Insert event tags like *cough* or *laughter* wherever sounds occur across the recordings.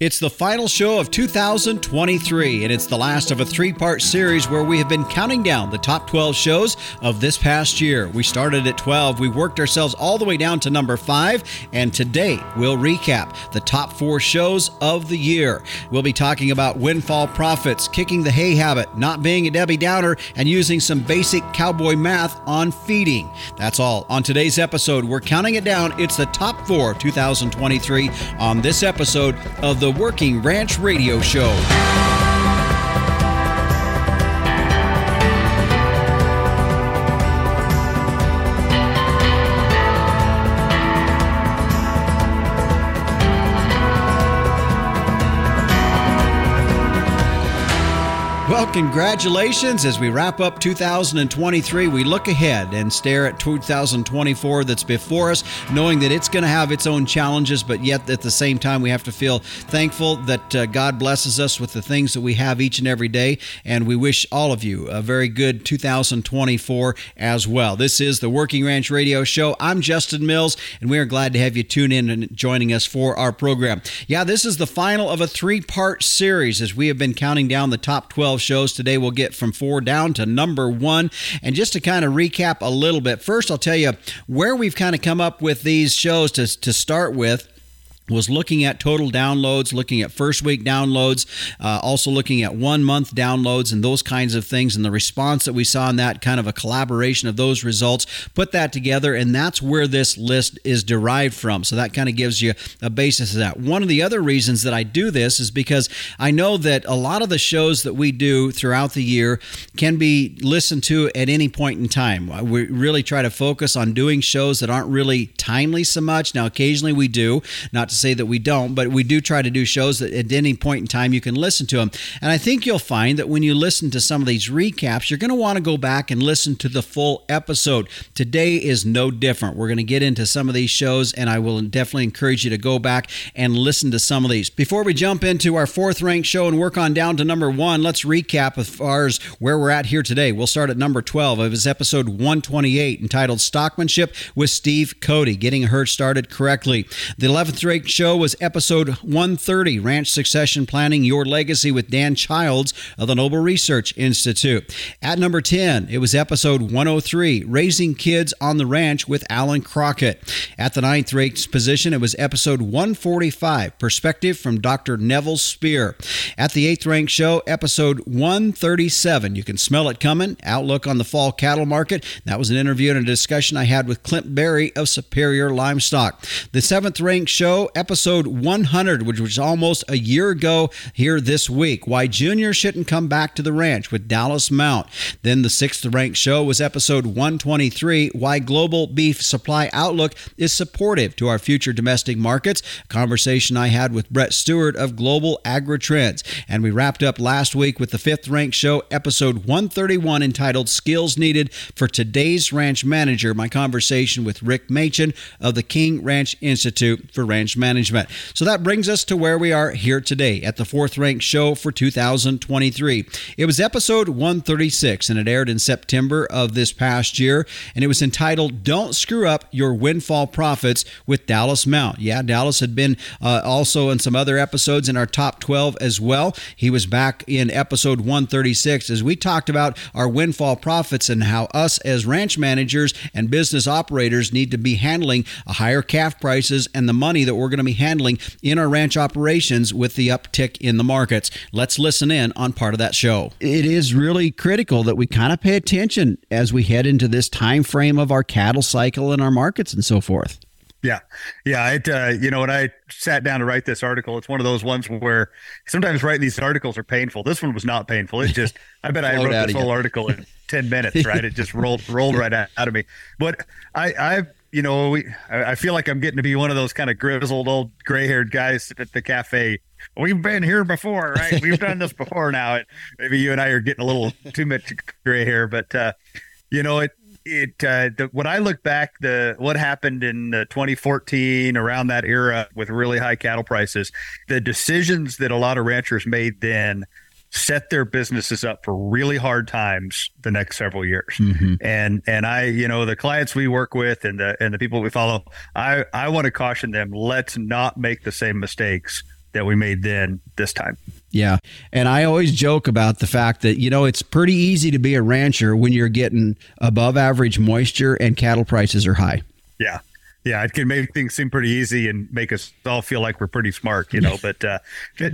It's the final show of 2023, and it's the last of a three part series where we have been counting down the top 12 shows of this past year. We started at 12, we worked ourselves all the way down to number 5, and today we'll recap the top four shows of the year. We'll be talking about windfall profits, kicking the hay habit, not being a Debbie Downer, and using some basic cowboy math on feeding. That's all. On today's episode, we're counting it down. It's the top four of 2023 on this episode of the Working Ranch Radio Show. Congratulations. As we wrap up 2023, we look ahead and stare at 2024 that's before us, knowing that it's going to have its own challenges, but yet at the same time, we have to feel thankful that uh, God blesses us with the things that we have each and every day. And we wish all of you a very good 2024 as well. This is the Working Ranch Radio Show. I'm Justin Mills, and we are glad to have you tune in and joining us for our program. Yeah, this is the final of a three part series as we have been counting down the top 12 shows. Today we'll get from four down to number one. And just to kind of recap a little bit, first I'll tell you where we've kind of come up with these shows to, to start with was looking at total downloads, looking at first week downloads, uh, also looking at one month downloads and those kinds of things, and the response that we saw in that kind of a collaboration of those results. Put that together, and that's where this list is derived from. So that kind of gives you a basis of that. One of the other reasons that I do this is because I know that a lot of the shows that we do throughout the year can be listened to at any point in time. We really try to focus on doing shows that aren't really timely so much. Now, occasionally we do, not to say that we don't, but we do try to do shows that at any point in time you can listen to them. And I think you'll find that when you listen to some of these recaps, you're going to want to go back and listen to the full episode. Today is no different. We're going to get into some of these shows, and I will definitely encourage you to go back and listen to some of these. Before we jump into our fourth ranked show and work on down to number one, let's recap as far as where we're at here today. We'll start at number 12 of his episode 128 entitled Stockmanship with Steve Cote, getting a herd started correctly. The 11th ranked show was episode 130 Ranch Succession Planning Your Legacy with Dan Childs of the Noble Research Institute. At number 10, it was episode 103 Raising Kids on the Ranch with Alan Crockett. At the ninth ranked position, it was episode 145 Perspective from Dr. Nevil Speer. At the eighth ranked show, episode 137, you can smell it coming Outlook on the Fall Cattle Market. That was an interview and a discussion I had with Clint Berry of Superior Livestock. The seventh ranked show, episode 100, which was almost a year ago here this week. Why Junior shouldn't come back to the ranch with Dallas Mount. Then the sixth ranked show was episode 123, Why Global Beef Supply Outlook is Supportive to Our Future Domestic Markets. Conversation I had with Brett Stuart of Global Agri Trends. And we wrapped up last week with the fifth ranked show, episode 131, entitled Skills Needed for Today's Ranch Manager. My conversation with Rick Machen of the King Ranch Institute for Ranch Management. So that brings us to where we are here today at the fourth ranked show for 2023. It was episode 136 and it aired in September of this past year. And it was entitled Don't Screw Up Your Windfall Profits with Dallas Mount. Yeah, Dallas had been uh, also in some other episodes in our top 12 as well. He was back in episode 136 as we talked about our windfall profits and how us as ranch managers and business operators need to be handling higher calf prices and the money that we're going to be handling in our ranch operations with the uptick in the markets. Let's listen in on part of that show. It is really critical that we kind of pay attention as we head into this time frame of our cattle cycle and our markets and so forth. Yeah. Yeah. It, uh, you know, when I sat down to write this article, it's one of those ones where sometimes writing these articles are painful. This one was not painful. It just, I bet I *laughs* wrote this whole article in 10 minutes, right? It just *laughs* rolled, rolled right out, out of me. But I, I've, you know, we, I feel like I'm getting to be one of those kind of grizzled old gray haired guys at the cafe. We've been here before, right? We've done this before now. maybe you and I are getting a little too much gray hair, but, uh, you know, it, it uh, the, when I look back, the what happened in uh, 2014 around that era with really high cattle prices, the decisions that a lot of ranchers made then set their businesses up for really hard times the next several years. Mm-hmm. And and I, you know, the clients we work with and the and the people we follow, I I want to caution them, let's not make the same mistakes that we made then this time. Yeah. And I always joke about the fact that, you know, it's pretty easy to be a rancher when you're getting above average moisture and cattle prices are high. Yeah yeah, it can make things seem pretty easy and make us all feel like we're pretty smart, you know. But uh,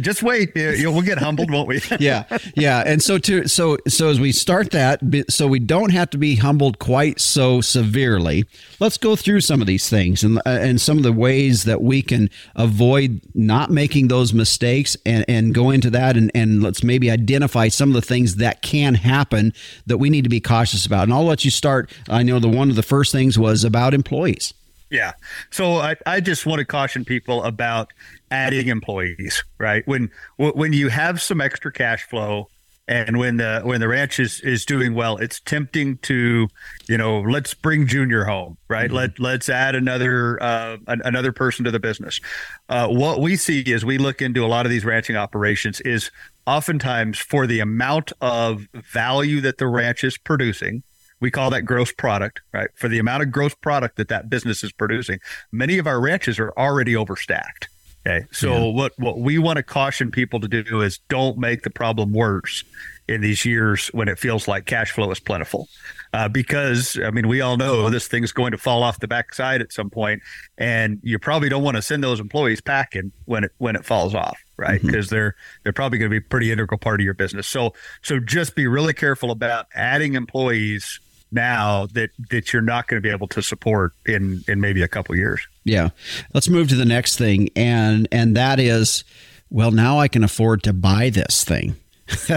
just wait, you know, we'll get humbled, won't we? *laughs* yeah, yeah. And so to so so as we start that, so we don't have to be humbled quite so severely. Let's go through some of these things and uh, and some of the ways that we can avoid not making those mistakes and and go into that and and let's maybe identify some of the things that can happen that we need to be cautious about. And I'll let you start. I know the one of the first things was about employees. Yeah. So I, I just want to caution people about adding employees, right? When when you have some extra cash flow and when the when the ranch is is doing well, it's tempting to, you know, let's bring Junior home, right? Mm-hmm. Let let's add another uh, another person to the business. Uh, what we see as we look into a lot of these ranching operations is oftentimes for the amount of value that the ranch is producing, we call that gross product, right? For the amount of gross product that that business is producing, many of our ranches are already overstacked. Okay. So yeah. what, what we want to caution people to do is don't make the problem worse in these years when it feels like cash flow is plentiful. Uh, because I mean, we all know this thing's going to fall off the backside at some point, and you probably don't want to send those employees packing when it when it falls off, right? Because mm-hmm. they're they're probably going to be a pretty integral part of your business. So so just be really careful about adding employees now that that you're not going to be able to support in in maybe a couple years. Yeah. Let's move to the next thing and and that is well now I can afford to buy this thing. *laughs*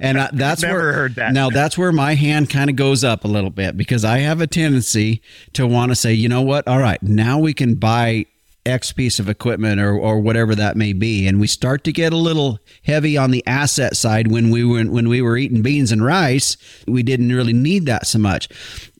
and uh, *laughs* that's Never where heard that. now that's where my hand kind of goes up a little bit because I have a tendency to want to say, you know what? All right, now we can buy X piece of equipment or, or whatever that may be. And we start to get a little heavy on the asset side when we were when we were eating beans and rice. We didn't really need that so much.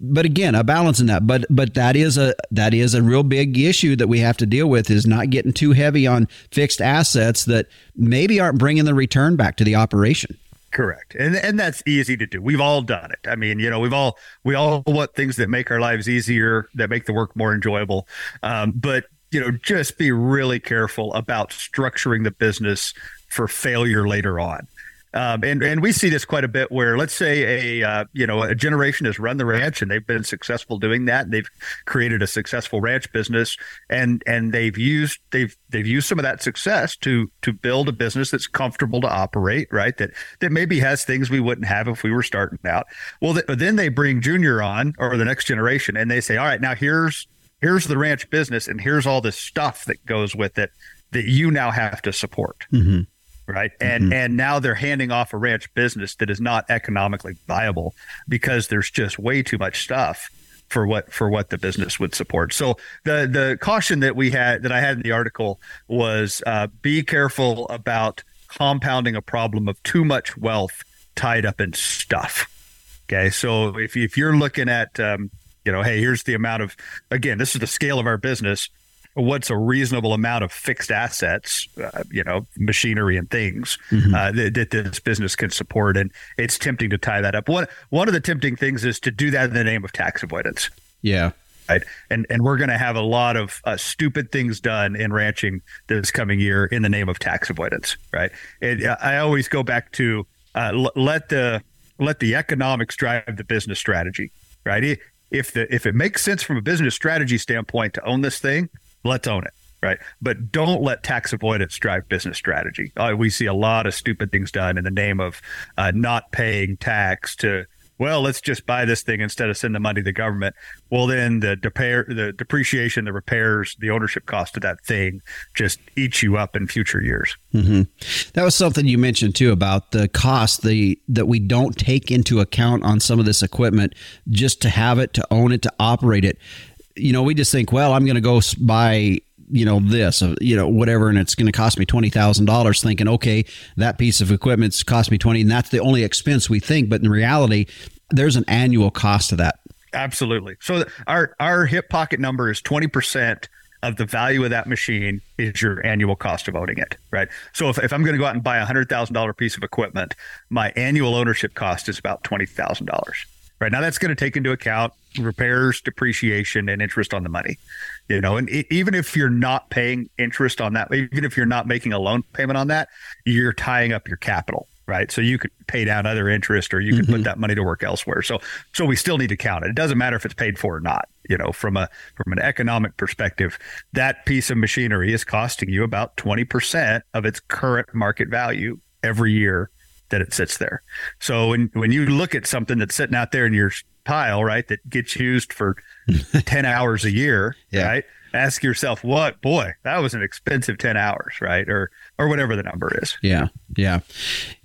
But again, a balance in that. But but that is a that is a real big issue that we have to deal with is not getting too heavy on fixed assets that maybe aren't bringing the return back to the operation. Correct. And and that's easy to do. We've all done it. I mean, you know, we've all we all want things that make our lives easier, that make the work more enjoyable. Um, but you know, just be really careful about structuring the business for failure later on. Um, and and we see this quite a bit where let's say a uh, you know a generation has run the ranch and they've been successful doing that and they've created a successful ranch business and and they've used they've they've used some of that success to to build a business that's comfortable to operate right that that maybe has things we wouldn't have if we were starting out well th- then they bring junior on or the next generation and they say all right now here's here's the ranch business and here's all this stuff that goes with it that you now have to support mm-hmm. right and mm-hmm. and now they're handing off a ranch business that is not economically viable because there's just way too much stuff for what for what the business would support so the the caution that we had that i had in the article was uh, be careful about compounding a problem of too much wealth tied up in stuff okay so if, if you're looking at um, you know, hey, here's the amount of, again, this is the scale of our business. What's a reasonable amount of fixed assets, uh, you know, machinery and things mm-hmm. uh, that, that, this business can support? And it's tempting to tie that up. One one of the tempting things is to do that in the name of tax avoidance. Yeah. Right. And and we're going to have a lot of uh, stupid things done in ranching this coming year in the name of tax avoidance. Right. And I always go back to uh, l- let the let the economics drive the business strategy. Right if the if it makes sense from a business strategy standpoint to own this thing, let's own it. Right. But don't let tax avoidance drive business strategy. Uh, we see a lot of stupid things done in the name of uh, not paying tax to well, let's just buy this thing instead of send the money to the government. Well, then the the depreciation, the repairs, the ownership cost of that thing just eats you up in future years. Mm-hmm. That was something you mentioned too about the cost the that we don't take into account on some of this equipment just to have it, to own it, to operate it. You know, we just think, well, I'm going to go buy you know this uh, you know whatever and it's going to cost me $20000 thinking okay that piece of equipment's cost me 20 and that's the only expense we think but in reality there's an annual cost to that absolutely so our our hip pocket number is 20% of the value of that machine is your annual cost of owning it, right? So if, if I'm going to go out and buy a hundred thousand dollar piece of equipment, my annual ownership cost is about twenty thousand dollars. Right now, that's going to take into account repairs, depreciation, and interest on the money. You know, and it, even if you're not paying interest on that, even if you're not making a loan payment on that, you're tying up your capital right? So you could pay down other interest or you could mm-hmm. put that money to work elsewhere. So so we still need to count it. It doesn't matter if it's paid for or not. You know, from a from an economic perspective, that piece of machinery is costing you about 20% of its current market value every year that it sits there. So when when you look at something that's sitting out there in your pile, right, that gets used for *laughs* 10 hours a year, yeah. right? ask yourself what boy that was an expensive 10 hours right or or whatever the number is yeah yeah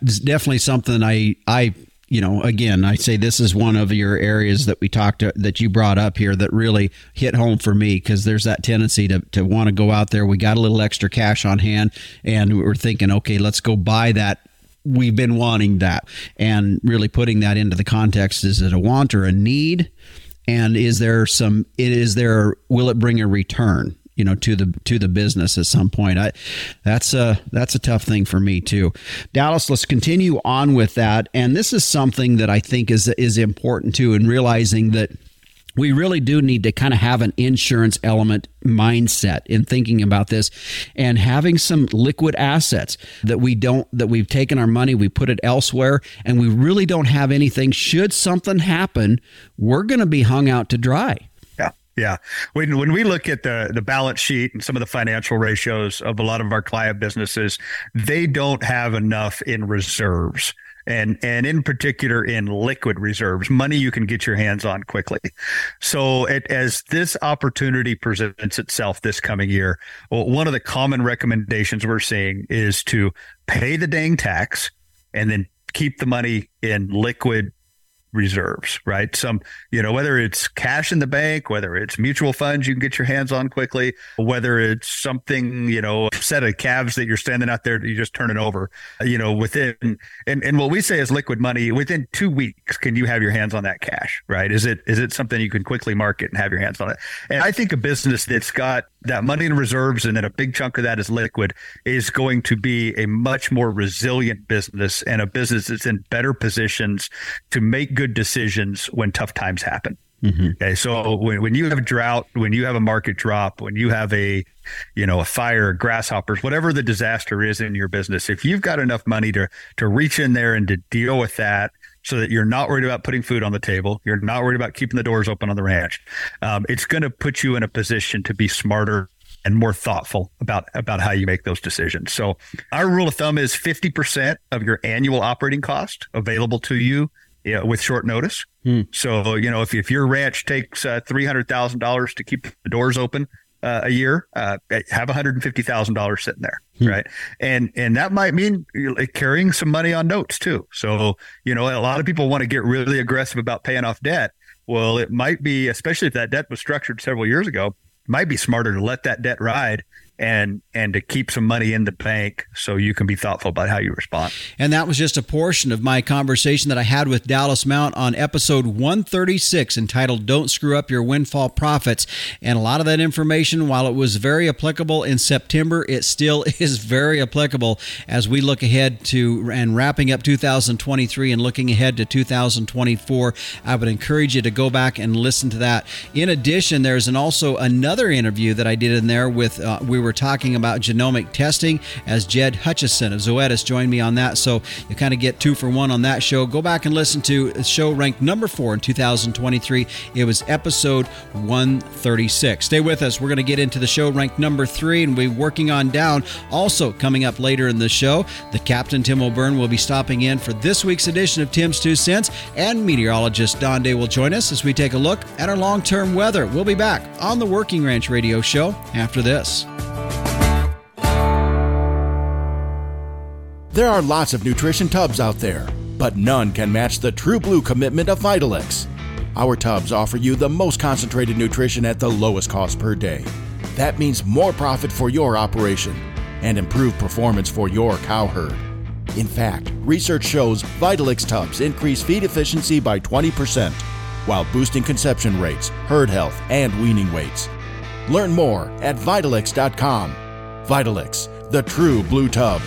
it's definitely something i i you know again i say this is one of your areas that we talked to, that you brought up here that really hit home for me because there's that tendency to, to want to go out there we got a little extra cash on hand and we're thinking okay let's go buy that we've been wanting that. And really putting that into the context is it a want or a need? And is there some is there will it bring a return you know to the to the business at some point? I that's a that's a tough thing for me too. Dallas let's continue on with that. And this is something that i think is is important too in realizing that we really do need to kind of have an insurance element mindset in thinking about this and having some liquid assets that we don't that we've taken our money we put it elsewhere and we really don't have anything. Should something happen we're going to be hung out to dry. Yeah yeah. When when we look at the the balance sheet and some of the financial ratios of a lot of our client businesses they don't have enough in reserves and and in particular in liquid reserves, money you can get your hands on quickly. So it, as this opportunity presents itself this coming year, well, one of the common recommendations we're seeing is to pay the dang tax and then keep the money in liquid reserves, right? Some, you know, whether it's cash in the bank, whether it's mutual funds you can get your hands on quickly, whether it's something, you know, a set of calves that you're standing out there, you just turn it over, uh, you know, within, and, and what we say is liquid money within two weeks, can you have your hands on that cash, right? Is it, is it something you can quickly market and have your hands on it? And I think a business that's got that money in reserves and then a big chunk of that is liquid is going to be a much more resilient business and a business that's in better positions to make good decisions when tough times happen. Mm-hmm. Okay. So when, when you have a drought, when you have a market drop, when you have a, you know, a fire, grasshoppers, whatever the disaster is in your business, if you've got enough money to to reach in there and to deal with that so that you're not worried about putting food on the table. You're not worried about keeping the doors open on the ranch. Um, it's going to put you in a position to be smarter and more thoughtful about about how you make those decisions. So our rule of thumb is 50% of your annual operating cost available to you, you know, with short notice. Hmm. So, you know, if, if your ranch takes uh, $300,000 to keep the doors open, uh, a year, uh, have $150,000 sitting there. Hmm. Right. And, and that might mean carrying some money on notes too. So, you know, a lot of people want to get really aggressive about paying off debt. Well, it might be, especially if that debt was structured several years ago, might be smarter to let that debt ride and and to keep some money in the bank so you can be thoughtful about how you respond. And that was just a portion of my conversation that I had with Dallas Mount on episode 136 entitled Don't Screw Up Your Windfall Profits. And a lot of that information while it was very applicable in September, it still *laughs* is very applicable as we look ahead to and wrapping up 2023 and looking ahead to 2024. I would encourage you to go back and listen to that. In addition, there's an also another interview that I did in there with uh, we were talking about genomic testing as Jed Hutchison of Zoetis joined me on that. So you kind of get two for one on that show. Go back and listen to a show ranked number four in 2023. It was episode 136. Stay with us. We're going to get into the show ranked number three and we're working on down. Also, coming up later in the show, the Captain Tim O'Byrne will be stopping in for this week's edition of Tim's Two Cents, and meteorologist Don Day will join us as we take a look at our long term weather. We'll be back on the Working Ranch Radio Show after this. There are lots of nutrition tubs out there, but none can match the true blue commitment of Vitalix. Our tubs offer you the most concentrated nutrition at the lowest cost per day. That means more profit for your operation and improved performance for your cow herd. In fact, research shows Vitalix tubs increase feed efficiency by 20% while boosting conception rates, herd health, and weaning weights. Learn more at Vitalix.com. Vitalix, the true blue tub.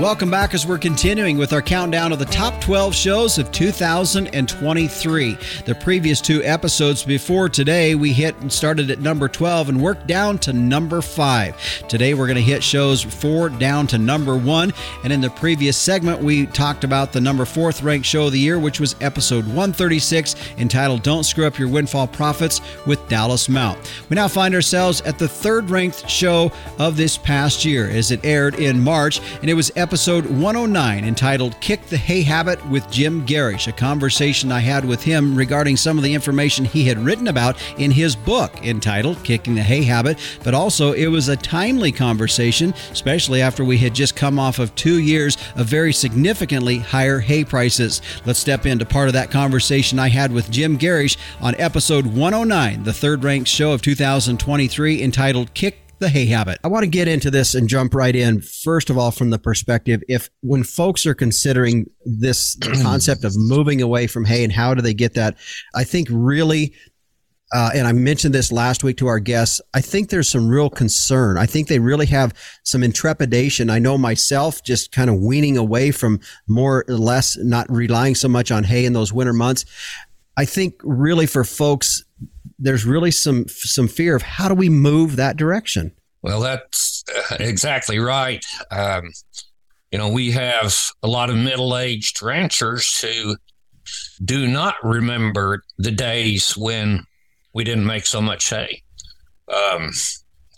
Welcome back as we're continuing with our countdown of the top 12 shows of 2023. The previous two episodes before today, we hit and started at number 12 and worked down to number 5. Today, we're going to hit shows 4 down to number 1. And in the previous segment, we talked about the number 4th ranked show of the year, which was episode 136, entitled Don't Screw Up Your Windfall Profits with Dallas Mount. We now find ourselves at the third ranked show of this past year as it aired in March, and it was episode episode 109 entitled Kick the Hay Habit with Jim Gerrish, a conversation I had with him regarding some of the information he had written about in his book entitled Kicking the Hay Habit. But also, it was a timely conversation, especially after we had just come off of two years of very significantly higher hay prices. Let's step into part of that conversation I had with Jim Gerrish on episode 109, the third ranked show of 2023, entitled Kick the hay habit. I want to get into this and jump right in. First of all, from the perspective, if when folks are considering this *clears throat* concept of moving away from hay and how do they get that, I think really uh, and I mentioned this last week to our guests. I think there's some real concern. I think they really have some intrepidation. I know myself just kind of weaning away from more or less not relying so much on hay in those winter months. I think really for folks, there's really some some fear of how do we move that direction. Well, that's uh, exactly right. Um, you know, we have a lot of middle aged ranchers who do not remember the days when we didn't make so much hay. Um,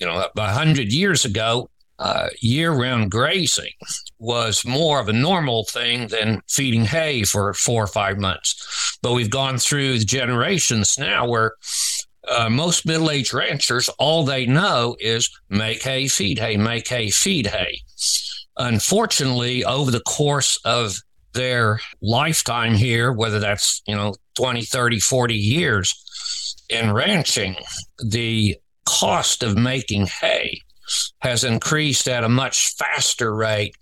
you know, a hundred years ago, uh, year round grazing was more of a normal thing than feeding hay for four or five months. But we've gone through the generations now where uh, most middle aged ranchers, all they know is make hay, feed hay, make hay, feed hay. Unfortunately, over the course of their lifetime here, whether that's, you know, 20, 30, 40 years in ranching, the cost of making hay has increased at a much faster rate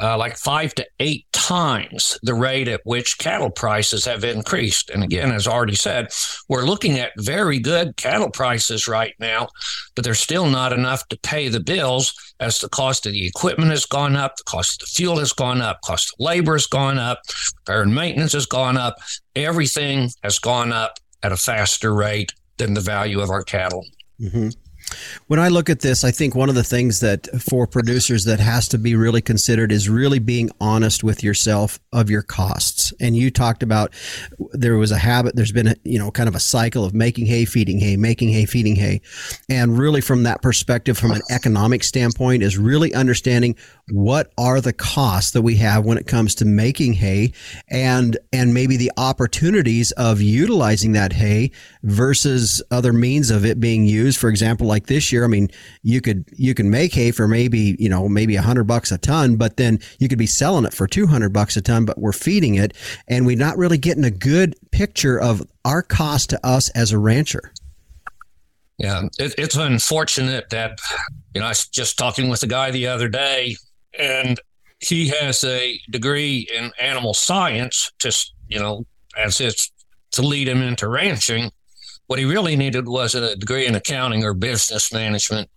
uh, like five to eight times the rate at which cattle prices have increased. And again, as already said, we're looking at very good cattle prices right now, but they're still not enough to pay the bills as the cost of the equipment has gone up, the cost of the fuel has gone up, cost of labor has gone up, repair and maintenance has gone up. Everything has gone up at a faster rate than the value of our cattle. Mm-hmm. When I look at this, I think one of the things that for producers that has to be really considered is really being honest with yourself of your costs. And you talked about there was a habit, there's been a, you know, kind of a cycle of making hay, feeding hay, making hay, feeding hay. And really from that perspective, from an economic standpoint, is really understanding what are the costs that we have when it comes to making hay and and maybe the opportunities of utilizing that hay versus other means of it being used. For example, like like this year, I mean, you could you can make hay for maybe you know maybe a hundred bucks a ton, but then you could be selling it for two hundred bucks a ton. But we're feeding it, and we're not really getting a good picture of our cost to us as a rancher. Yeah, it, it's unfortunate that you know I was just talking with a guy the other day, and he has a degree in animal science, just you know, as it's to lead him into ranching. What he really needed was a degree in accounting or business management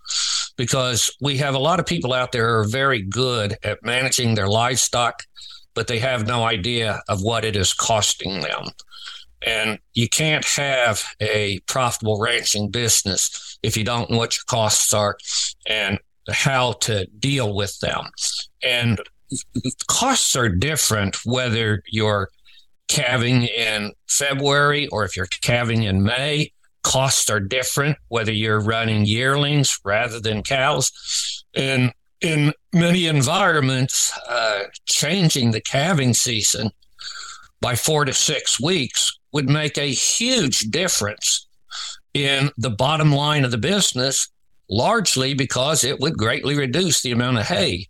because we have a lot of people out there who are very good at managing their livestock, but they have no idea of what it is costing them. And you can't have a profitable ranching business if you don't know what your costs are and how to deal with them. And costs are different whether you're calving in February or if you're calving in May, costs are different, whether you're running yearlings rather than cows. And in many environments, uh, changing the calving season by four to six weeks would make a huge difference in the bottom line of the business, largely because it would greatly reduce the amount of hay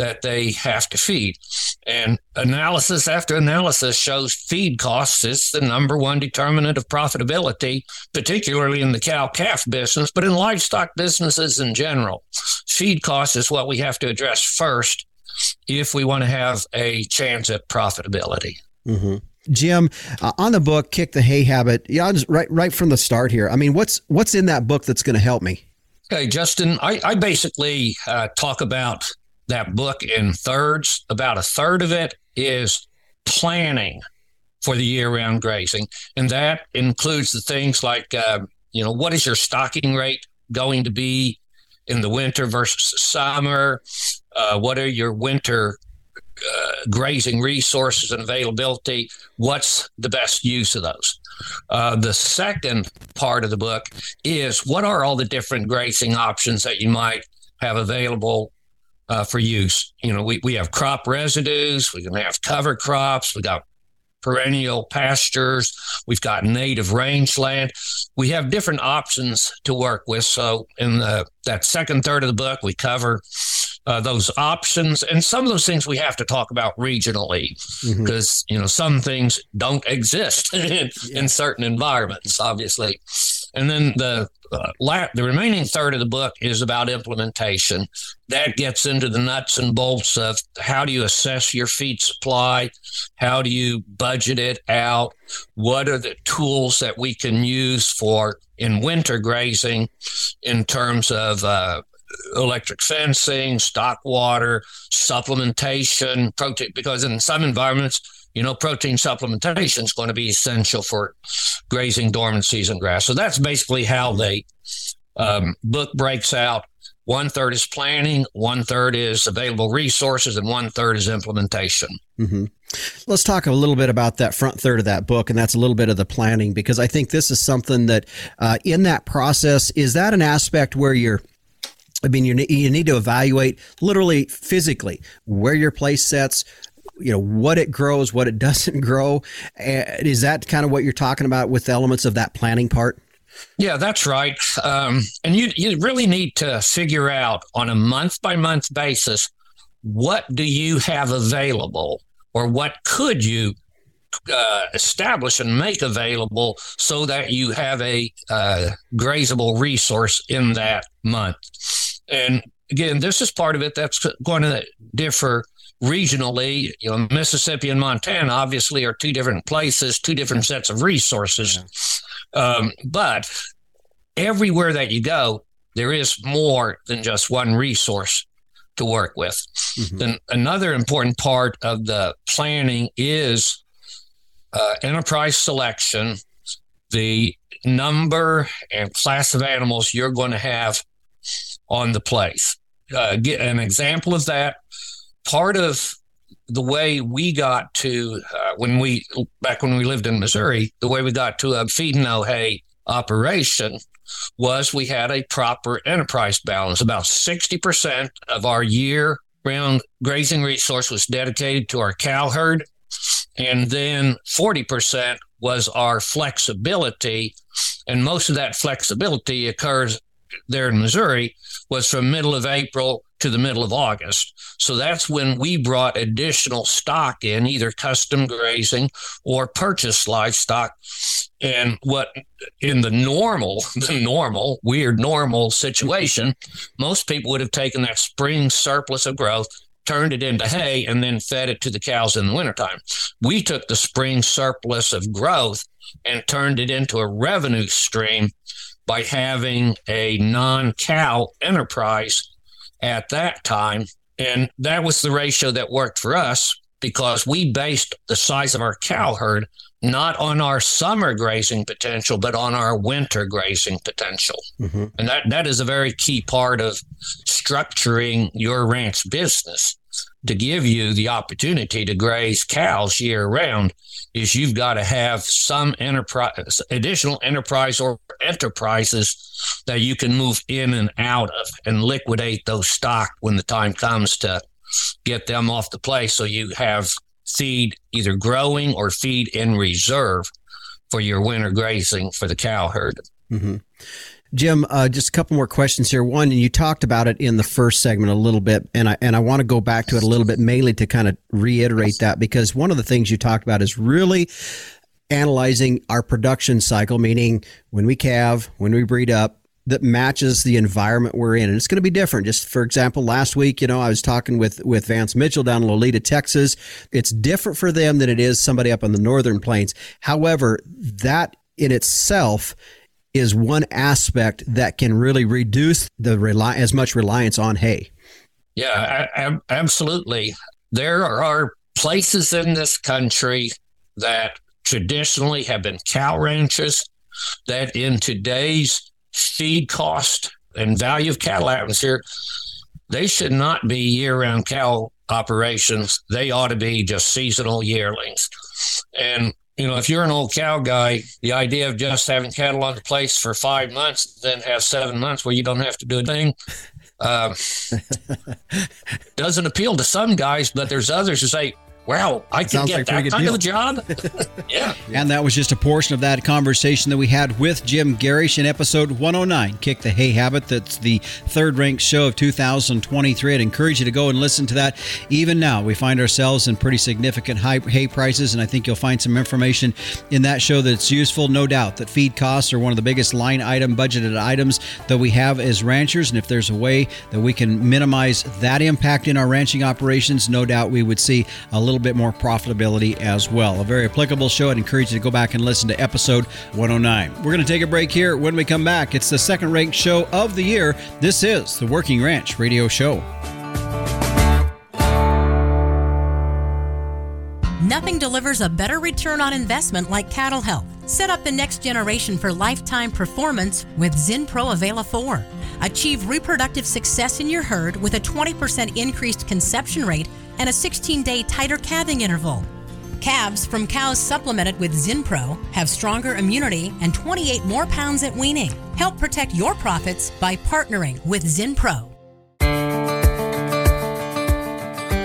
that they have to feed. And analysis after analysis shows feed costs is the number one determinant of profitability, particularly in the cow calf business, but in livestock businesses in general. Feed costs is what we have to address first if we want to have a chance at profitability. Mm-hmm. Jim, uh, on the book "Kick the Hay Habit," yeah, right right from the start here. I mean, what's what's in that book that's going to help me? Okay, Justin, I, I basically uh, talk about that book in thirds. About a third of it is planning for the year round grazing. And that includes the things like, uh, you know, what is your stocking rate going to be in the winter versus summer? Uh, what are your winter uh, grazing resources and availability? What's the best use of those? Uh, the second part of the book is what are all the different grazing options that you might have available uh, for use. You know, we, we have crop residues, we can have cover crops, we got perennial pastures. We've got native rangeland. We have different options to work with. So in the, that second third of the book, we cover uh, those options and some of those things we have to talk about regionally because mm-hmm. you know some things don't exist *laughs* in, yeah. in certain environments obviously and then the uh, la- the remaining third of the book is about implementation. That gets into the nuts and bolts of how do you assess your feed supply, how do you budget it out, what are the tools that we can use for in winter grazing, in terms of uh, electric fencing, stock water, supplementation, protein, because in some environments you know, protein supplementation is going to be essential for grazing dormant season grass. So that's basically how the um, book breaks out. One third is planning, one third is available resources, and one third is implementation. Mm-hmm. Let's talk a little bit about that front third of that book, and that's a little bit of the planning because I think this is something that uh, in that process is that an aspect where you're I mean, you, you need to evaluate literally physically where your place sets, you know what it grows, what it *laughs* doesn't grow. And is that kind of what you're talking about with elements of that planning part? Yeah, that's right. Um, and you you really need to figure out on a month by month basis what do you have available, or what could you uh, establish and make available so that you have a uh, grazable resource in that month. And again, this is part of it that's going to differ regionally, you know, Mississippi and Montana obviously are two different places, two different sets of resources. Yeah. Um, but everywhere that you go, there is more than just one resource to work with. Mm-hmm. Then another important part of the planning is uh, enterprise selection, the number and class of animals you're going to have on the place. Uh, get an example of that part of the way we got to uh, when we back when we lived in Missouri, the way we got to a feed no hay operation was we had a proper enterprise balance. About sixty percent of our year round grazing resource was dedicated to our cow herd, and then forty percent was our flexibility, and most of that flexibility occurs there in Missouri was from middle of April to the middle of August. So that's when we brought additional stock in, either custom grazing or purchased livestock. And what in the normal, *laughs* the normal, weird normal situation, most people would have taken that spring surplus of growth, turned it into hay, and then fed it to the cows in the wintertime. We took the spring surplus of growth and turned it into a revenue stream by having a non cow enterprise at that time. And that was the ratio that worked for us because we based the size of our cow herd not on our summer grazing potential, but on our winter grazing potential. Mm-hmm. And that, that is a very key part of structuring your ranch business to give you the opportunity to graze cows year round is you've got to have some enterprise additional enterprise or enterprises that you can move in and out of and liquidate those stock when the time comes to get them off the place so you have feed either growing or feed in reserve for your winter grazing for the cow herd. Mm-hmm. Jim, uh, just a couple more questions here. One, and you talked about it in the first segment a little bit, and I and I want to go back to it a little bit, mainly to kind of reiterate that because one of the things you talked about is really analyzing our production cycle, meaning when we calve, when we breed up, that matches the environment we're in. And it's going to be different. Just for example, last week, you know, I was talking with, with Vance Mitchell down in Lolita, Texas. It's different for them than it is somebody up on the northern plains. However, that in itself is one aspect that can really reduce the rely as much reliance on hay. Yeah, absolutely. There are places in this country that traditionally have been cow ranches that in today's feed cost and value of cattle atmosphere, they should not be year round cow operations. They ought to be just seasonal yearlings. And, you know, if you're an old cow guy, the idea of just having cattle on the place for five months, then have seven months where you don't have to do a thing, uh, *laughs* doesn't appeal to some guys, but there's others who say, wow, I can get like that kind deal. of job. *laughs* yeah. And that was just a portion of that conversation that we had with Jim Gerrish in episode 109, Kick the Hay Habit. That's the third ranked show of 2023. I'd encourage you to go and listen to that. Even now, we find ourselves in pretty significant high hay prices, and I think you'll find some information in that show that's useful. No doubt that feed costs are one of the biggest line item budgeted items that we have as ranchers. And if there's a way that we can minimize that impact in our ranching operations, no doubt we would see a little bit more profitability as well. A very applicable show. I'd encourage you to go back and listen to episode 109. We're going to take a break here. When we come back, it's the second ranked show of the year. This is the Working Ranch Radio Show. Nothing delivers a better return on investment like cattle health. Set up the next generation for lifetime performance with Zinpro Availa 4. Achieve reproductive success in your herd with a 20% increased conception rate and a 16 day tighter calving interval. Calves from cows supplemented with Zinpro have stronger immunity and 28 more pounds at weaning. Help protect your profits by partnering with Zinpro.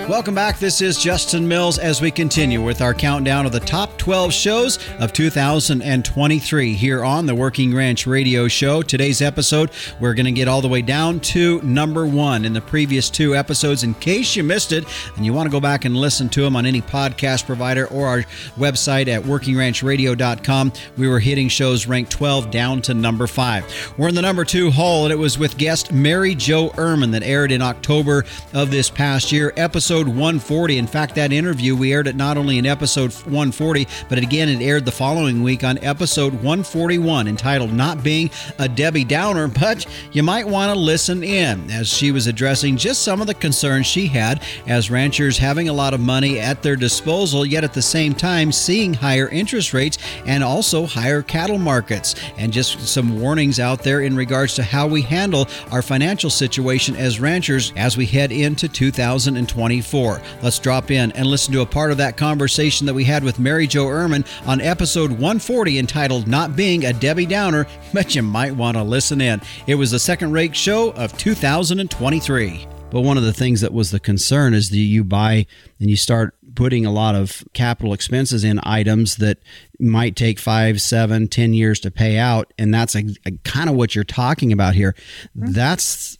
Welcome back. This is Justin Mills as we continue with our countdown of the top 12 shows of 2023 here on the Working Ranch Radio Show. Today's episode, we're going to get all the way down to number one. In the previous two episodes, in case you missed it and you want to go back and listen to them on any podcast provider or our website at workingranchradio.com, we were hitting shows ranked 12 down to number five. We're in the number two hole, and it was with guest Mary Jo Ehrman that aired in October of this past year. Episode episode 140. In fact, that interview, we aired it not only in episode 140, but again, it aired the following week on episode 141, entitled Not Being a Debbie Downer. But you might want to listen in as she was addressing just some of the concerns she had as ranchers having a lot of money at their disposal, yet at the same time seeing higher interest rates and also higher cattle markets. And just some warnings out there in regards to how we handle our financial situation as ranchers as we head into 2024. 24. Let's drop in and listen to a part of that conversation that we had with Mary Jo Ehrman on episode 140 entitled Not Being a Debbie Downer, *laughs* but you might want to listen in. It was the second rate show of 2023. But one of the things that was the concern is that you buy and you start putting a lot of capital expenses in items that might take five, seven, ten years to pay out, and that's a, a kind of what you're talking about here. Mm-hmm. That's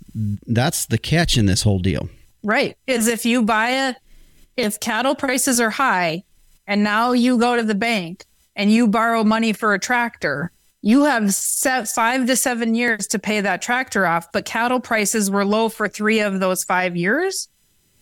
that's the catch in this whole deal. Right. Is if you buy it, if cattle prices are high and now you go to the bank and you borrow money for a tractor, you have set five to seven years to pay that tractor off, but cattle prices were low for three of those five years.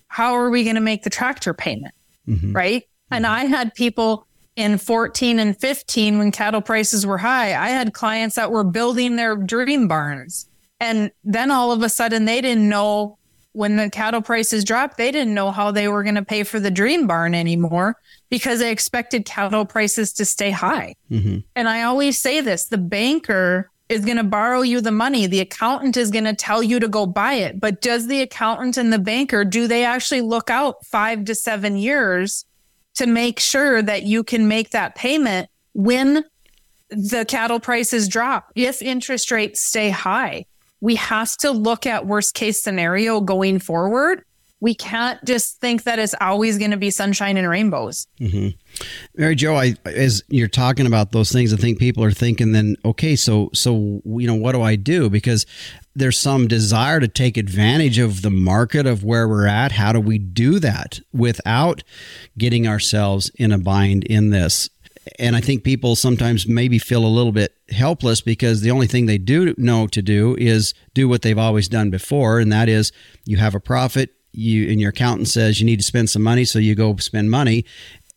How are we going to make the tractor payment? Mm-hmm. Right. Mm-hmm. And I had people in 14 and 15 when cattle prices were high. I had clients that were building their dream barns. And then all of a sudden they didn't know when the cattle prices dropped, they didn't know how they were going to pay for the dream barn anymore because they expected cattle prices to stay high. Mm-hmm. And I always say this the banker is going to borrow you the money. The accountant is going to tell you to go buy it. But does the accountant and the banker, do they actually look out five to seven years to make sure that you can make that payment when the cattle prices drop, if interest rates stay high? We have to look at worst case scenario going forward. We can't just think that it's always going to be sunshine and rainbows. Mm-hmm. Mary Jo, I, as you're talking about those things, I think people are thinking then, okay, so so you know, what do I do? Because there's some desire to take advantage of the market of where we're at. How do we do that without getting ourselves in a bind in this? And I think people sometimes maybe feel a little bit helpless because the only thing they do know to do is do what they've always done before, and that is you have a profit, you and your accountant says you need to spend some money, so you go spend money,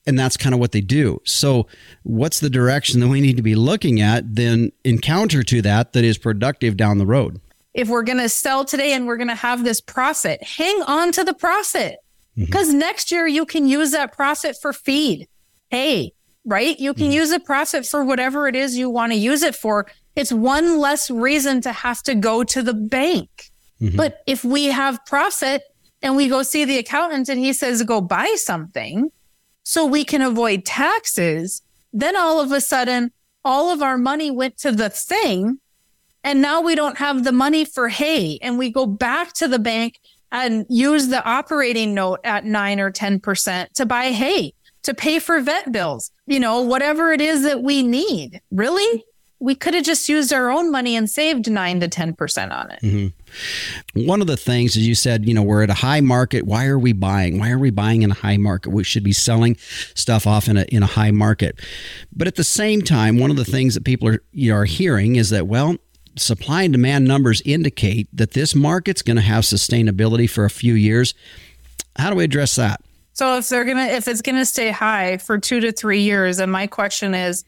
and that's kind of what they do. So, what's the direction that we need to be looking at then in counter to that that is productive down the road? if we're going to sell today and we're going to have this profit, hang on to the profit because mm-hmm. next year you can use that profit for feed. Hey, right? You can mm-hmm. use a profit for whatever it is you want to use it for. It's one less reason to have to go to the bank. Mm-hmm. But if we have profit and we go see the accountant and he says, go buy something so we can avoid taxes, then all of a sudden, all of our money went to the thing. And now we don't have the money for hay. And we go back to the bank and use the operating note at nine or 10% to buy hay, to pay for vet bills, you know, whatever it is that we need. Really? we could have just used our own money and saved 9 to 10% on it. Mm-hmm. One of the things is you said, you know, we're at a high market. Why are we buying? Why are we buying in a high market? We should be selling stuff off in a, in a high market. But at the same time, one of the things that people are, you know, are hearing is that, well, supply and demand numbers indicate that this market's going to have sustainability for a few years. How do we address that? So if they're to, if it's going to stay high for two to three years, and my question is,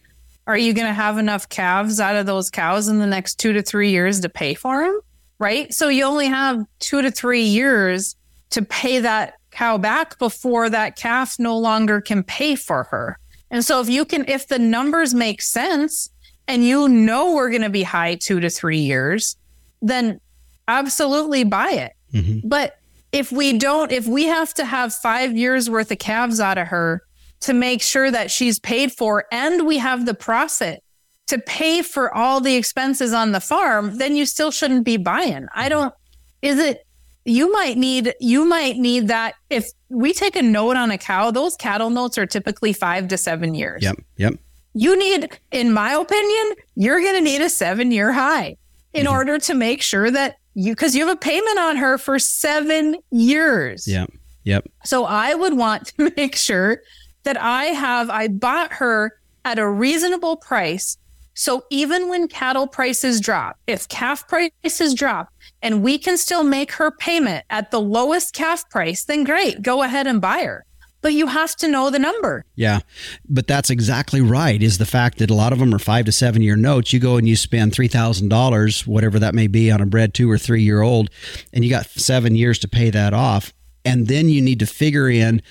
are you going to have enough calves out of those cows in the next two to three years to pay for them? Right. So you only have two to three years to pay that cow back before that calf no longer can pay for her. And so if you can, if the numbers make sense and you know we're going to be high two to three years, then absolutely buy it. Mm-hmm. But if we don't, if we have to have five years worth of calves out of her to make sure that she's paid for and we have the profit to pay for all the expenses on the farm, then you still shouldn't be buying. I don't, is it, you might need, you might need that. If we take a note on a cow, those cattle notes are typically five to seven years. Yep. Yep. You need, in my opinion, you're going to need a seven year high in mm-hmm. order to make sure that you, because you have a payment on her for seven years. Yep. Yep. So I would want to *laughs* make sure that I have, I bought her at a reasonable price. So even when cattle prices drop, if calf prices drop and we can still make her payment at the lowest calf price, then great, go ahead and buy her. But you have to know the number. Yeah. But that's exactly right. Is the fact that a lot of them are five to seven year notes. You go and you spend $3,000, whatever that may be, on a bred two or three year old, and you got seven years to pay that off. And then you need to figure in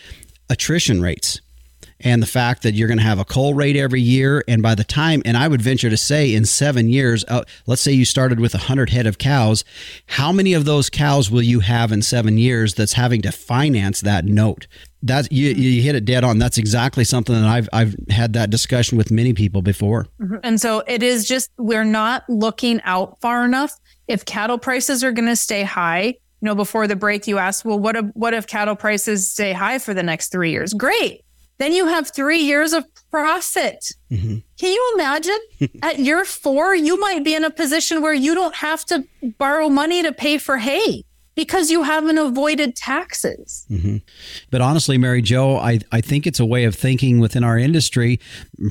attrition rates and the fact that you're going to have a cull rate every year and by the time and i would venture to say in seven years uh, let's say you started with 100 head of cows how many of those cows will you have in seven years that's having to finance that note that's you, you hit it dead on that's exactly something that i've i've had that discussion with many people before mm-hmm. and so it is just we're not looking out far enough if cattle prices are going to stay high you know before the break you asked well what if, what if cattle prices stay high for the next 3 years great then you have three years of profit. Mm-hmm. Can you imagine? *laughs* At year four, you might be in a position where you don't have to borrow money to pay for hay because you haven't avoided taxes. Mm-hmm. But honestly, Mary Jo, I, I think it's a way of thinking within our industry.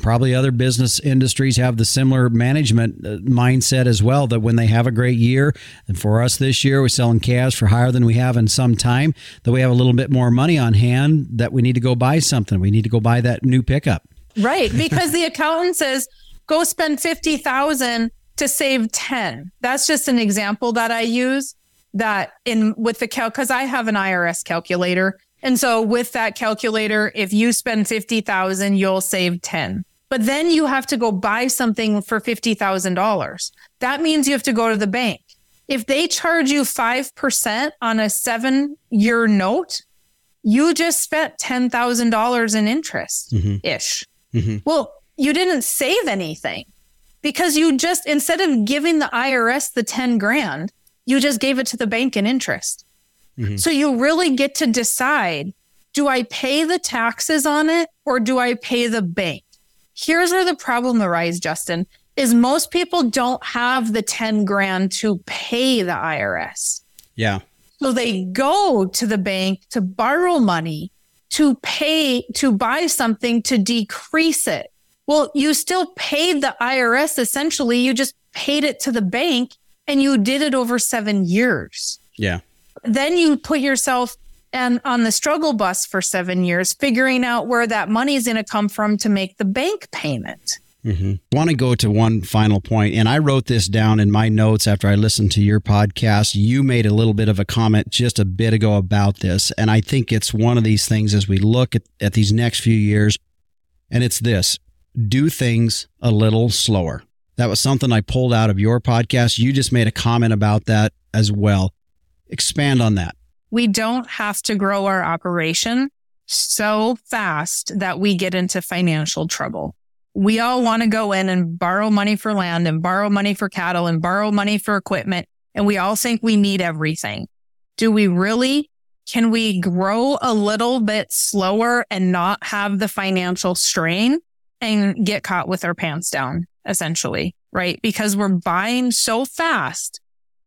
Probably other business industries have the similar management uh, mindset as well that when they have a great year, and for us this year, we're selling calves for higher than we have in some time, that we have a little bit more money on hand that we need to go buy something. We need to go buy that new pickup. Right. *laughs* Because the accountant says, go spend 50,000 to save 10. That's just an example that I use that in with the cal because I have an IRS calculator. And so with that calculator, if you spend 50,000, you'll save 10. But then you have to go buy something for $50,000. That means you have to go to the bank. If they charge you 5% on a seven year note, you just spent $10,000 in interest ish. Mm-hmm. Mm-hmm. Well, you didn't save anything because you just, instead of giving the IRS the 10 grand, you just gave it to the bank in interest. Mm-hmm. So you really get to decide do I pay the taxes on it or do I pay the bank? Here's where the problem arises, Justin, is most people don't have the 10 grand to pay the IRS. Yeah. So they go to the bank to borrow money to pay to buy something to decrease it. Well, you still paid the IRS essentially. You just paid it to the bank and you did it over seven years. Yeah. Then you put yourself and on the struggle bus for seven years, figuring out where that money is going to come from to make the bank payment. Mm-hmm. Want to go to one final point, and I wrote this down in my notes after I listened to your podcast. You made a little bit of a comment just a bit ago about this, and I think it's one of these things as we look at, at these next few years, and it's this do things a little slower. That was something I pulled out of your podcast. You just made a comment about that as well. Expand on that. We don't have to grow our operation so fast that we get into financial trouble. We all want to go in and borrow money for land and borrow money for cattle and borrow money for equipment. And we all think we need everything. Do we really? Can we grow a little bit slower and not have the financial strain and get caught with our pants down, essentially, right? Because we're buying so fast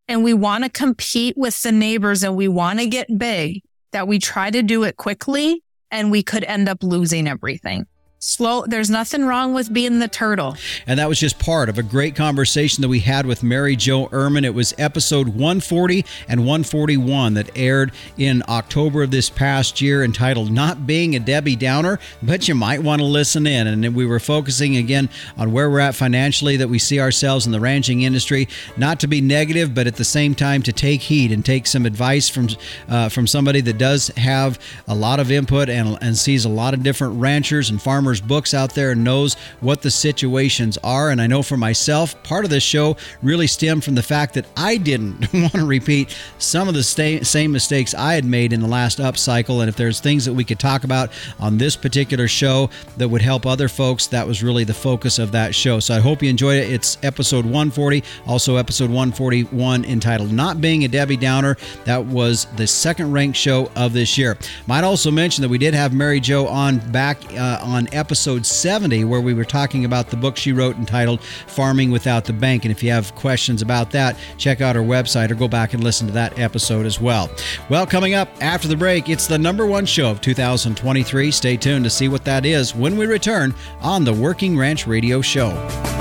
and we want to compete with the neighbors and we want to get big that we try to do it quickly and we could end up losing everything slow there's nothing wrong with being the turtle. And that was just part of a great conversation that we had with mary jo Irmen. It was episode 140 and 141 that aired in october of this past year entitled not being a debbie downer but you might want to listen in. And we were focusing again on where we're at financially that we see ourselves in the ranching industry not to be negative but at the same time to take heed and take some advice from uh, from somebody that does have a lot of input and, and sees a lot of different ranchers and farmers farmers books out there and knows what the situations are. And I know for myself, part of this show really stemmed from the fact that I didn't *laughs* want to repeat some of the same mistakes I had made in the last up cycle. And if there's things that we could talk about on this particular show that would help other folks, that was really the focus of that show. So I hope you enjoyed it. It's episode 140, also episode 141 entitled Not Being a Debbie Downer. That was the second ranked show of this year. Might also mention that we did have Mary Jo on back uh, on episode 70, where we were talking about the book she wrote entitled Farming Without the Bank. And if you have questions about that, check out her website or go back and listen to that episode as well. Well, coming up after the break, it's the number one show of 2023. Stay tuned to see what that is when we return on the Working Ranch Radio Show.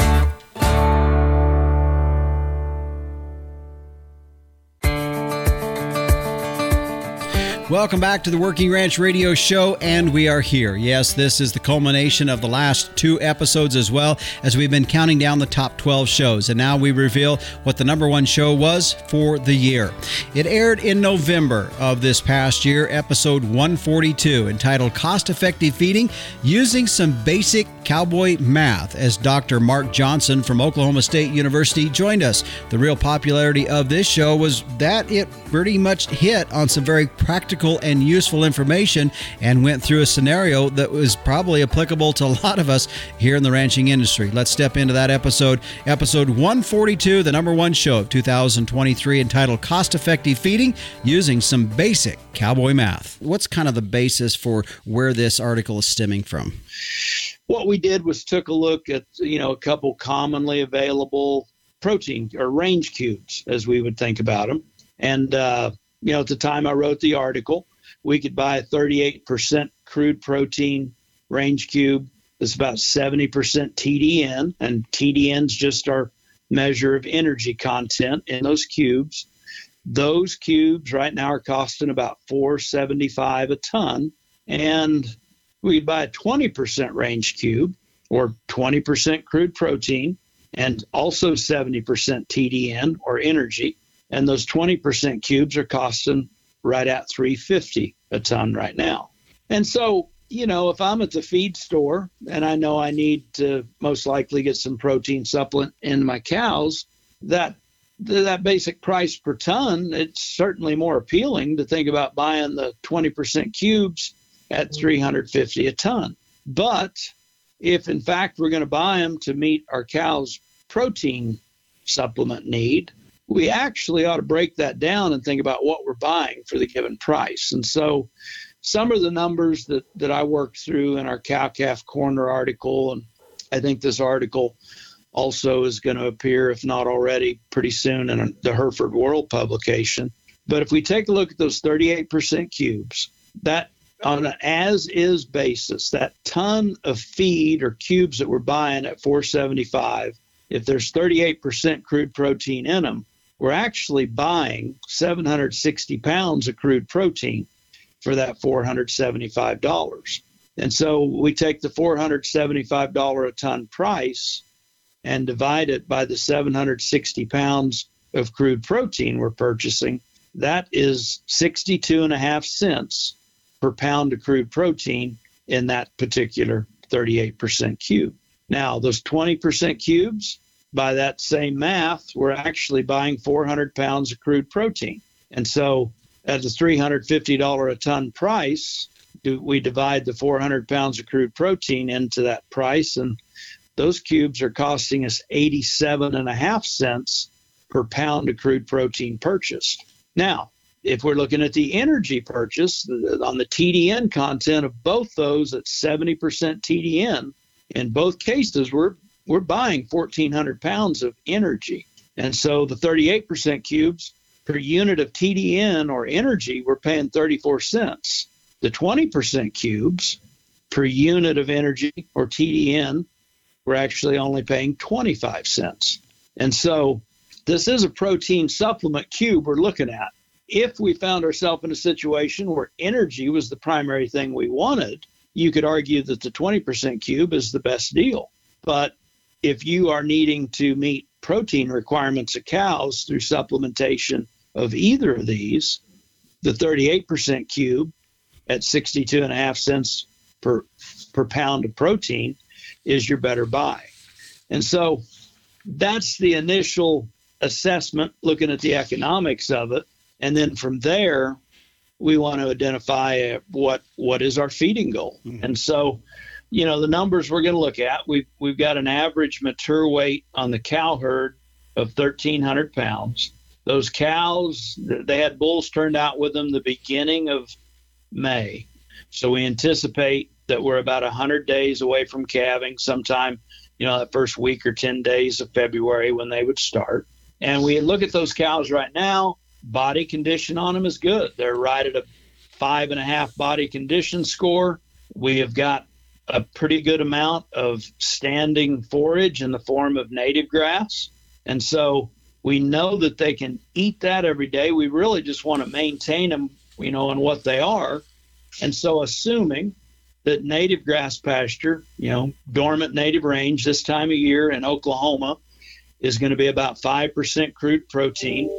Welcome back to the Working Ranch Radio Show, and we are here. Yes, this is the culmination of the last two episodes as well, as we've been counting down the top 12 shows. And now we reveal what the number one show was for the year. It aired in November of this past year, episode 142, entitled Cost Effective Feeding Using Some Basic Cowboy Math, as Dr. Mark Johnson from Oklahoma State University joined us. The real popularity of this show was that it pretty much hit on some very practical practical and useful information and went through a scenario that was probably applicable to a lot of us here in the ranching industry. Let's step into that episode, episode 142, the number one show of 2023, entitled Cost Effective Feeding Using Some Basic Cowboy Math. What's kind of the basis for where this article is stemming from? What we did was took a look at, you know, a couple commonly available protein or range cubes, as we would think about them. And uh, you know, at the time I wrote the article, we could buy a 38% crude protein range cube. It's about 70% TDN, and TDN is just our measure of energy content in those cubes. Those cubes right now are costing about 475 a ton, and we buy a 20% range cube or 20% crude protein and also 70% TDN or energy and those 20% cubes are costing right at 350 a ton right now. And so, you know, if I'm at the feed store and I know I need to most likely get some protein supplement in my cows, that that basic price per ton, it's certainly more appealing to think about buying the 20% cubes at mm-hmm. 350 a ton. But if in fact we're going to buy them to meet our cows' protein supplement need, we actually ought to break that down and think about what we're buying for the given price. And so some of the numbers that, that I worked through in our cow calf corner article, and I think this article also is going to appear, if not already, pretty soon in the Hereford World publication. But if we take a look at those 38% cubes, that on an as is basis, that ton of feed or cubes that we're buying at 475, if there's 38% crude protein in them, we're actually buying 760 pounds of crude protein for that $475. And so we take the $475 a ton price and divide it by the 760 pounds of crude protein we're purchasing. That is 62 and a half cents per pound of crude protein in that particular 38% cube. Now, those 20% cubes, by that same math, we're actually buying 400 pounds of crude protein. And so at the $350 a ton price, we divide the 400 pounds of crude protein into that price, and those cubes are costing us 87 and a half cents per pound of crude protein purchased. Now, if we're looking at the energy purchase on the TDN content of both those at 70% TDN, in both cases, we're we're buying 1,400 pounds of energy. And so the 38% cubes per unit of TDN or energy, we're paying 34 cents. The 20% cubes per unit of energy or TDN, we're actually only paying 25 cents. And so this is a protein supplement cube we're looking at. If we found ourselves in a situation where energy was the primary thing we wanted, you could argue that the 20% cube is the best deal. But if you are needing to meet protein requirements of cows through supplementation of either of these, the 38% cube at 62 and a half cents per per pound of protein is your better buy. And so that's the initial assessment looking at the economics of it and then from there we want to identify what what is our feeding goal. Mm-hmm. And so you know the numbers we're going to look at we've we've got an average mature weight on the cow herd of 1300 pounds. Those cows they had bulls turned out with them the beginning of may. So we anticipate that we're about 100 days away from calving sometime you know that first week or 10 days of february when they would start. And we look at those cows right now body condition on them is good. They're right at a five and a half body condition score. We have got a pretty good amount of standing forage in the form of native grass. And so we know that they can eat that every day. We really just want to maintain them, you know, and what they are. And so assuming that native grass pasture, you know, dormant native range this time of year in Oklahoma is going to be about 5% crude protein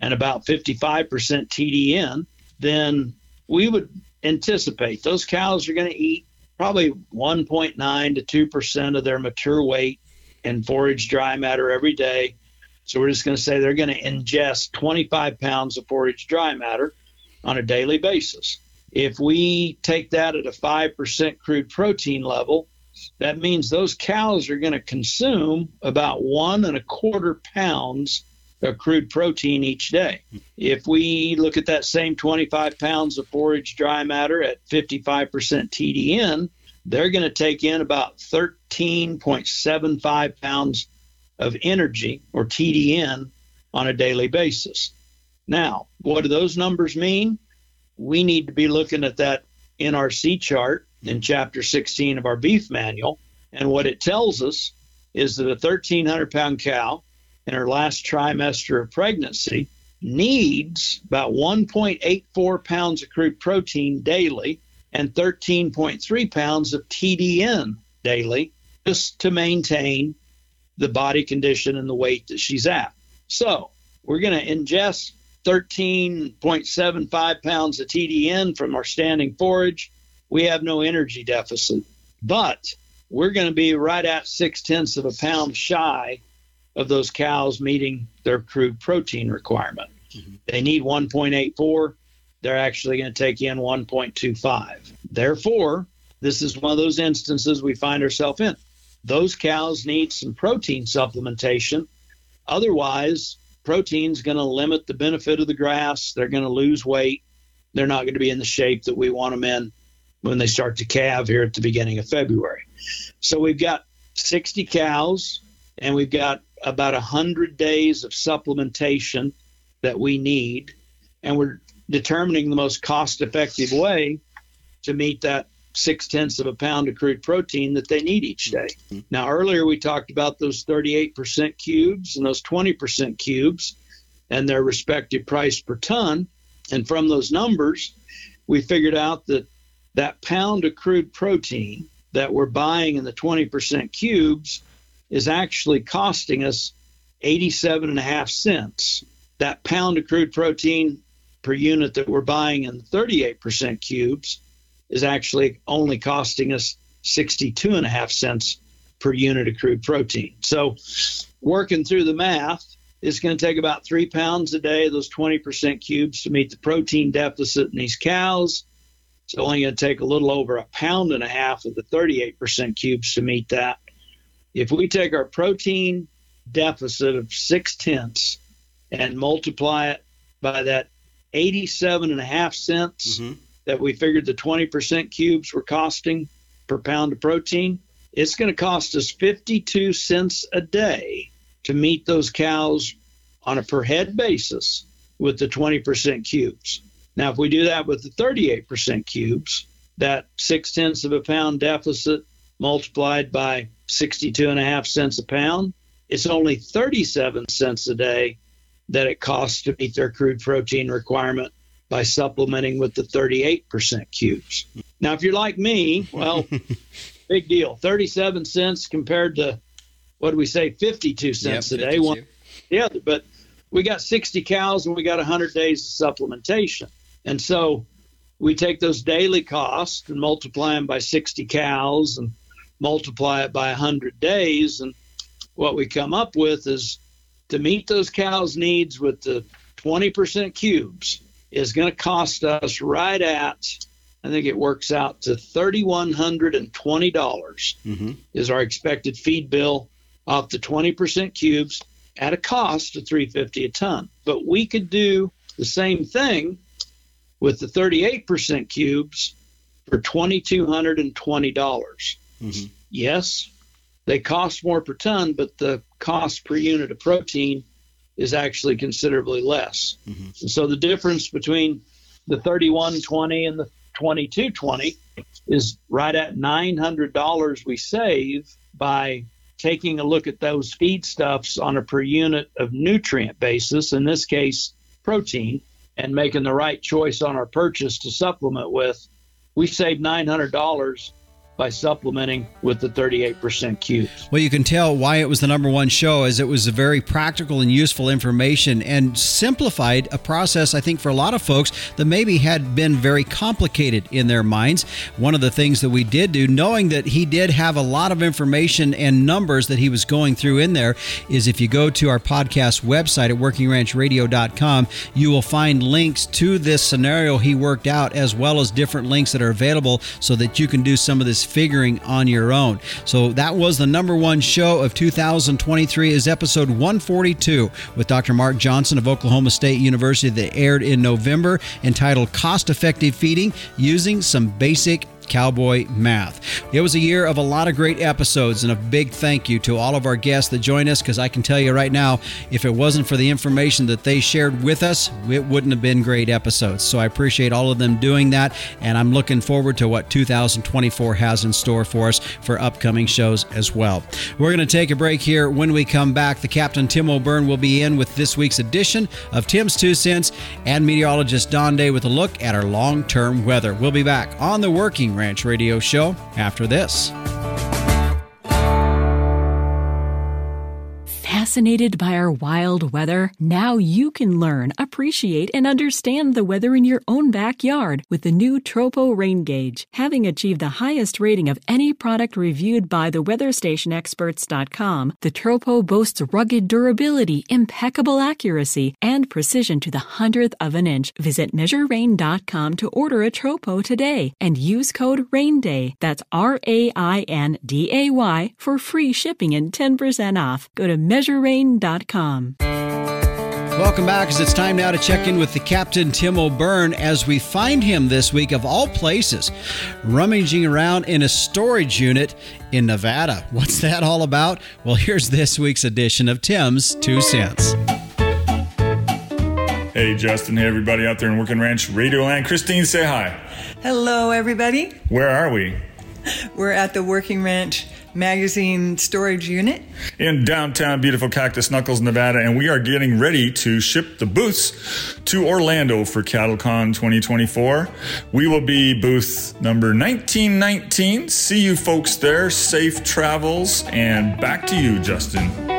and about 55% TDN, then we would anticipate those cows are going to eat probably 1.9 to 2% of their mature weight in forage dry matter every day. So we're just going to say they're going to ingest 25 pounds of forage dry matter on a daily basis. If we take that at a 5% crude protein level, that means those cows are going to consume about one and a quarter pounds crude protein each day. If we look at that same 25 pounds of forage dry matter at 55% TDN, they're going to take in about 13.75 pounds of energy or TDN on a daily basis. Now, what do those numbers mean? We need to be looking at that NRC chart in chapter 16 of our beef manual. And what it tells us is that a 1,300 pound cow in her last trimester of pregnancy needs about 1.84 pounds of crude protein daily and 13.3 pounds of TDN daily just to maintain the body condition and the weight that she's at. So we're going to ingest 13.75 pounds of TDN from our standing forage. We have no energy deficit, but we're going to be right at six tenths of a pound shy of those cows meeting their crude protein requirement. Mm-hmm. They need 1.84. They're actually going to take in 1.25. Therefore, this is one of those instances we find ourselves in. Those cows need some protein supplementation. Otherwise, protein's going to limit the benefit of the grass. They're going to lose weight. They're not going to be in the shape that we want them in when they start to calve here at the beginning of February. So we've got 60 cows and we've got about 100 days of supplementation that we need. And we're determining the most cost effective way to meet that six tenths of a pound of crude protein that they need each day. Mm-hmm. Now, earlier we talked about those 38% cubes and those 20% cubes and their respective price per ton. And from those numbers, we figured out that that pound of crude protein that we're buying in the 20% cubes is actually costing us 87 and a half cents. That pound of crude protein per unit that we're buying in 38% cubes is actually only costing us 62 and a half cents per unit of crude protein. So working through the math, it's going to take about three pounds a day, those 20% cubes, to meet the protein deficit in these cows. It's only going to take a little over a pound and a half of the 38% cubes to meet that. If we take our protein deficit of six tenths and multiply it by that 87 and a half cents mm-hmm. that we figured the 20% cubes were costing per pound of protein, it's going to cost us 52 cents a day to meet those cows on a per head basis with the 20% cubes. Now, if we do that with the 38% cubes, that six tenths of a pound deficit multiplied by 62 and a half cents a pound, it's only 37 cents a day that it costs to meet their crude protein requirement by supplementing with the 38% cubes. Now, if you're like me, well, *laughs* big deal. 37 cents compared to what do we say, 52 cents yep, a day. One the other, but we got 60 cows and we got 100 days of supplementation. And so we take those daily costs and multiply them by 60 cows and multiply it by 100 days. And what we come up with is to meet those cows' needs with the 20% cubes is going to cost us right at, I think it works out to $3,120 mm-hmm. is our expected feed bill off the 20% cubes at a cost of 350 a ton. But we could do the same thing with the 38% cubes for $2,220. Mm-hmm. Yes, they cost more per ton, but the cost per unit of protein is actually considerably less. Mm-hmm. so the difference between the 3120 and the 2220 is right at $900 we save by taking a look at those feedstuffs on a per unit of nutrient basis, in this case, protein, and making the right choice on our purchase to supplement with, we save $900 by supplementing with the 38% cubes. Well, you can tell why it was the number one show, as it was very practical and useful information and simplified a process, I think, for a lot of folks that maybe had been very complicated in their minds. One of the things that we did do, knowing that he did have a lot of information and numbers that he was going through in there, is if you go to our podcast website at workingranchradio.com, you will find links to this scenario he worked out, as well as different links that are available so that you can do some of this figuring on your own. So that was the number one show of 2023 is episode 142 with Dr. Mark Johnson of Oklahoma State University that aired in November entitled Cost Effective Feeding Using Some Basic Cowboy Math. It was a year of a lot of great episodes, and a big thank you to all of our guests that joined us because I can tell you right now, if it wasn't for the information that they shared with us, it wouldn't have been great episodes. So I appreciate all of them doing that, and I'm looking forward to what 2024 has in store for us for upcoming shows as well. We're going to take a break here. When we come back, the Captain Tim O'Byrne will be in with this week's edition of Tim's Two Cents and meteorologist Don Day with a look at our long term weather. We'll be back on the Working Ranch Radio Show after this. Fascinated by our wild weather? Now you can learn, appreciate, and understand the weather in your own backyard with the new Tropo Rain Gauge. Having achieved the highest rating of any product reviewed by the WeatherStationExperts.com, the Tropo boasts rugged durability, impeccable accuracy, and precision to the hundredth of an inch. Visit MeasureRain.com to order a Tropo today and use code RAINDAY. That's R A I N D A Y for free shipping and 10% off. Go to Measure Welcome back, as it's time now to check in with the Captain Tim O'Byrne as we find him this week, of all places, rummaging around in a storage unit in Nevada. What's that all about? Well, here's this week's edition of Tim's Two Cents. Hey, Justin. Hey, everybody out there in Working Ranch Radio Land. Christine, say hi. Hello, everybody. Where are we? We're at the Working Ranch magazine storage unit in downtown beautiful Cactus Knuckles, Nevada, and we are getting ready to ship the booths to Orlando for CattleCon 2024. We will be booth number 1919. See you folks there. Safe travels, and back to you, Justin.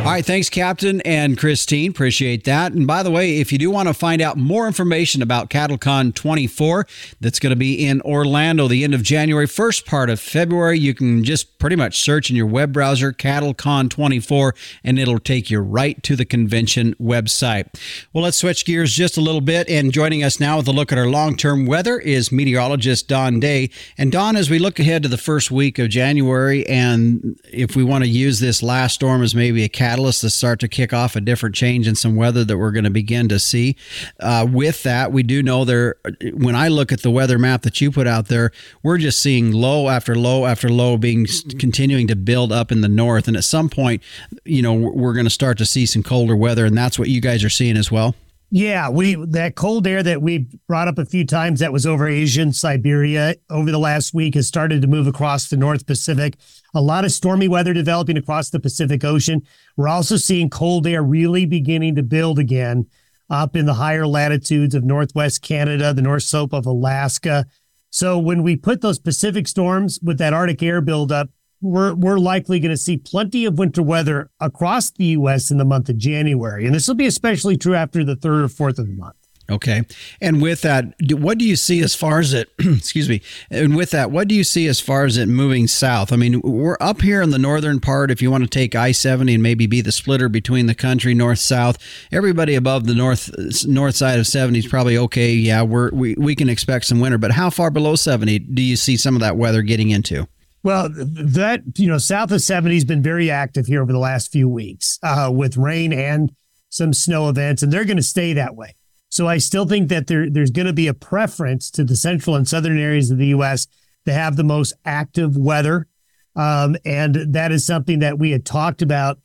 All right, thanks, Captain and Christine. Appreciate that. And by the way, if you do want to find out more information about CattleCon 24, that's going to be in Orlando the end of January, first part of February, you can just pretty much search in your web browser CattleCon 24, and it'll take you right to the convention website. Well, let's switch gears just a little bit. And joining us now with a look at our long term weather is meteorologist Don Day. And Don, as we look ahead to the first week of January, and if we want to use this last storm as maybe a catalyst to start to kick off a different change in some weather that we're going to begin to see. Uh, with that, we do know there, when I look at the weather map that you put out there, we're just seeing low after low after low being continuing to build up in the north. And at some point, you know, we're going to start to see some colder weather. And that's what you guys are seeing as well. Yeah, we that cold air that we brought up a few times that was over Asian Siberia over the last week has started to move across the North Pacific. A lot of stormy weather developing across the Pacific Ocean. We're also seeing cold air really beginning to build again up in the higher latitudes of Northwest Canada, the North Slope of Alaska. So when we put those Pacific storms with that Arctic air buildup we're we're likely going to see plenty of winter weather across the U.S. in the month of January, and this will be especially true after the third or fourth of the month. Okay, and with that, what do you see as far as it? *clears throat* excuse me. And with that, what do you see as far as it moving south? I mean, we're up here in the northern part. If you want to take I seventy and maybe be the splitter between the country north south, everybody above the north north side of seventy is probably okay. Yeah, we're we we can expect some winter, but how far below seventy do you see some of that weather getting into? Well, that, you know, south of 70 has been very active here over the last few weeks uh, with rain and some snow events, and they're going to stay that way. So I still think that there, there's going to be a preference to the central and southern areas of the U.S. to have the most active weather. Um, and that is something that we had talked about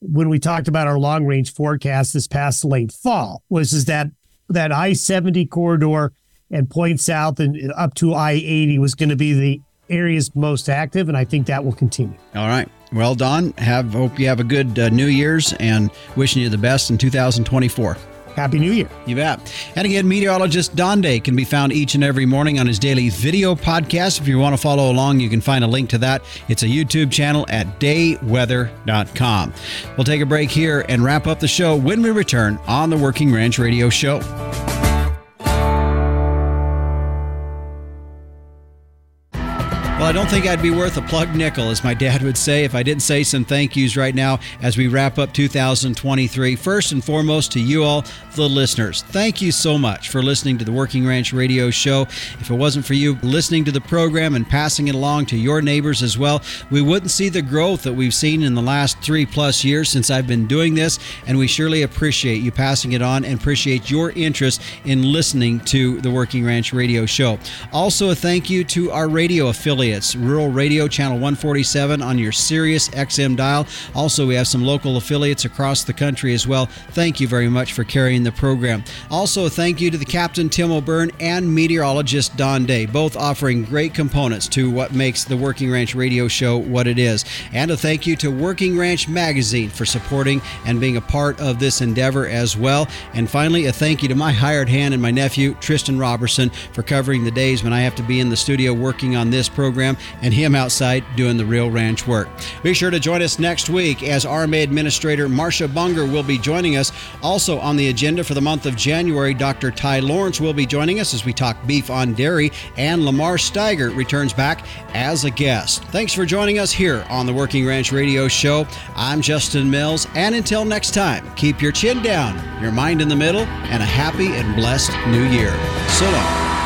when we talked about our long range forecast this past late fall was is that that I-70 corridor and point south and up to I-80 was going to be the areas most active, and I think that will continue. All right. Well, Don, have hope you have a good uh, New Year's and wishing you the best in 2024. Happy New Year. You bet. And again, meteorologist Don Day can be found each and every morning on his daily video podcast. If you want to follow along, you can find a link to that. It's a YouTube channel at dayweather.com. We'll take a break here and wrap up the show when we return on the Working Ranch Radio Show. Well, I don't think I'd be worth a plug nickel, as my dad would say, if I didn't say some thank yous right now as we wrap up 2023. First and foremost, to you all, the listeners. Thank you so much for listening to the Working Ranch Radio Show. If it wasn't for you listening to the program and passing it along to your neighbors as well, we wouldn't see the growth that we've seen in the last three plus years since I've been doing this. And we surely appreciate you passing it on and appreciate your interest in listening to the Working Ranch Radio Show. Also, a thank you to our radio affiliate affiliates Rural Radio Channel 147 on your Sirius XM dial. Also, we have some local affiliates across the country as well. Thank you very much for carrying the program. Also, thank you to the Captain Tim O'Byrne and meteorologist Don Day, both offering great components to what makes the Working Ranch Radio Show what it is. And a thank you to Working Ranch Magazine for supporting and being a part of this endeavor as well. And finally, a thank you to my hired hand and my nephew, Tristan Robertson, for covering the days when I have to be in the studio working on this program program and him outside doing the real ranch work. Be sure to join us next week as RMA Administrator Marcia Bunger will be joining us. Also on the agenda for the month of January, Dr. Ty Lawrence will be joining us as we talk beef on dairy, and Lamar Steiger returns back as a guest. Thanks for joining us here on the Working Ranch Radio Show. I'm Justin Mills, and until next time, keep your chin down, your mind in the middle, and a happy and blessed new year. So long.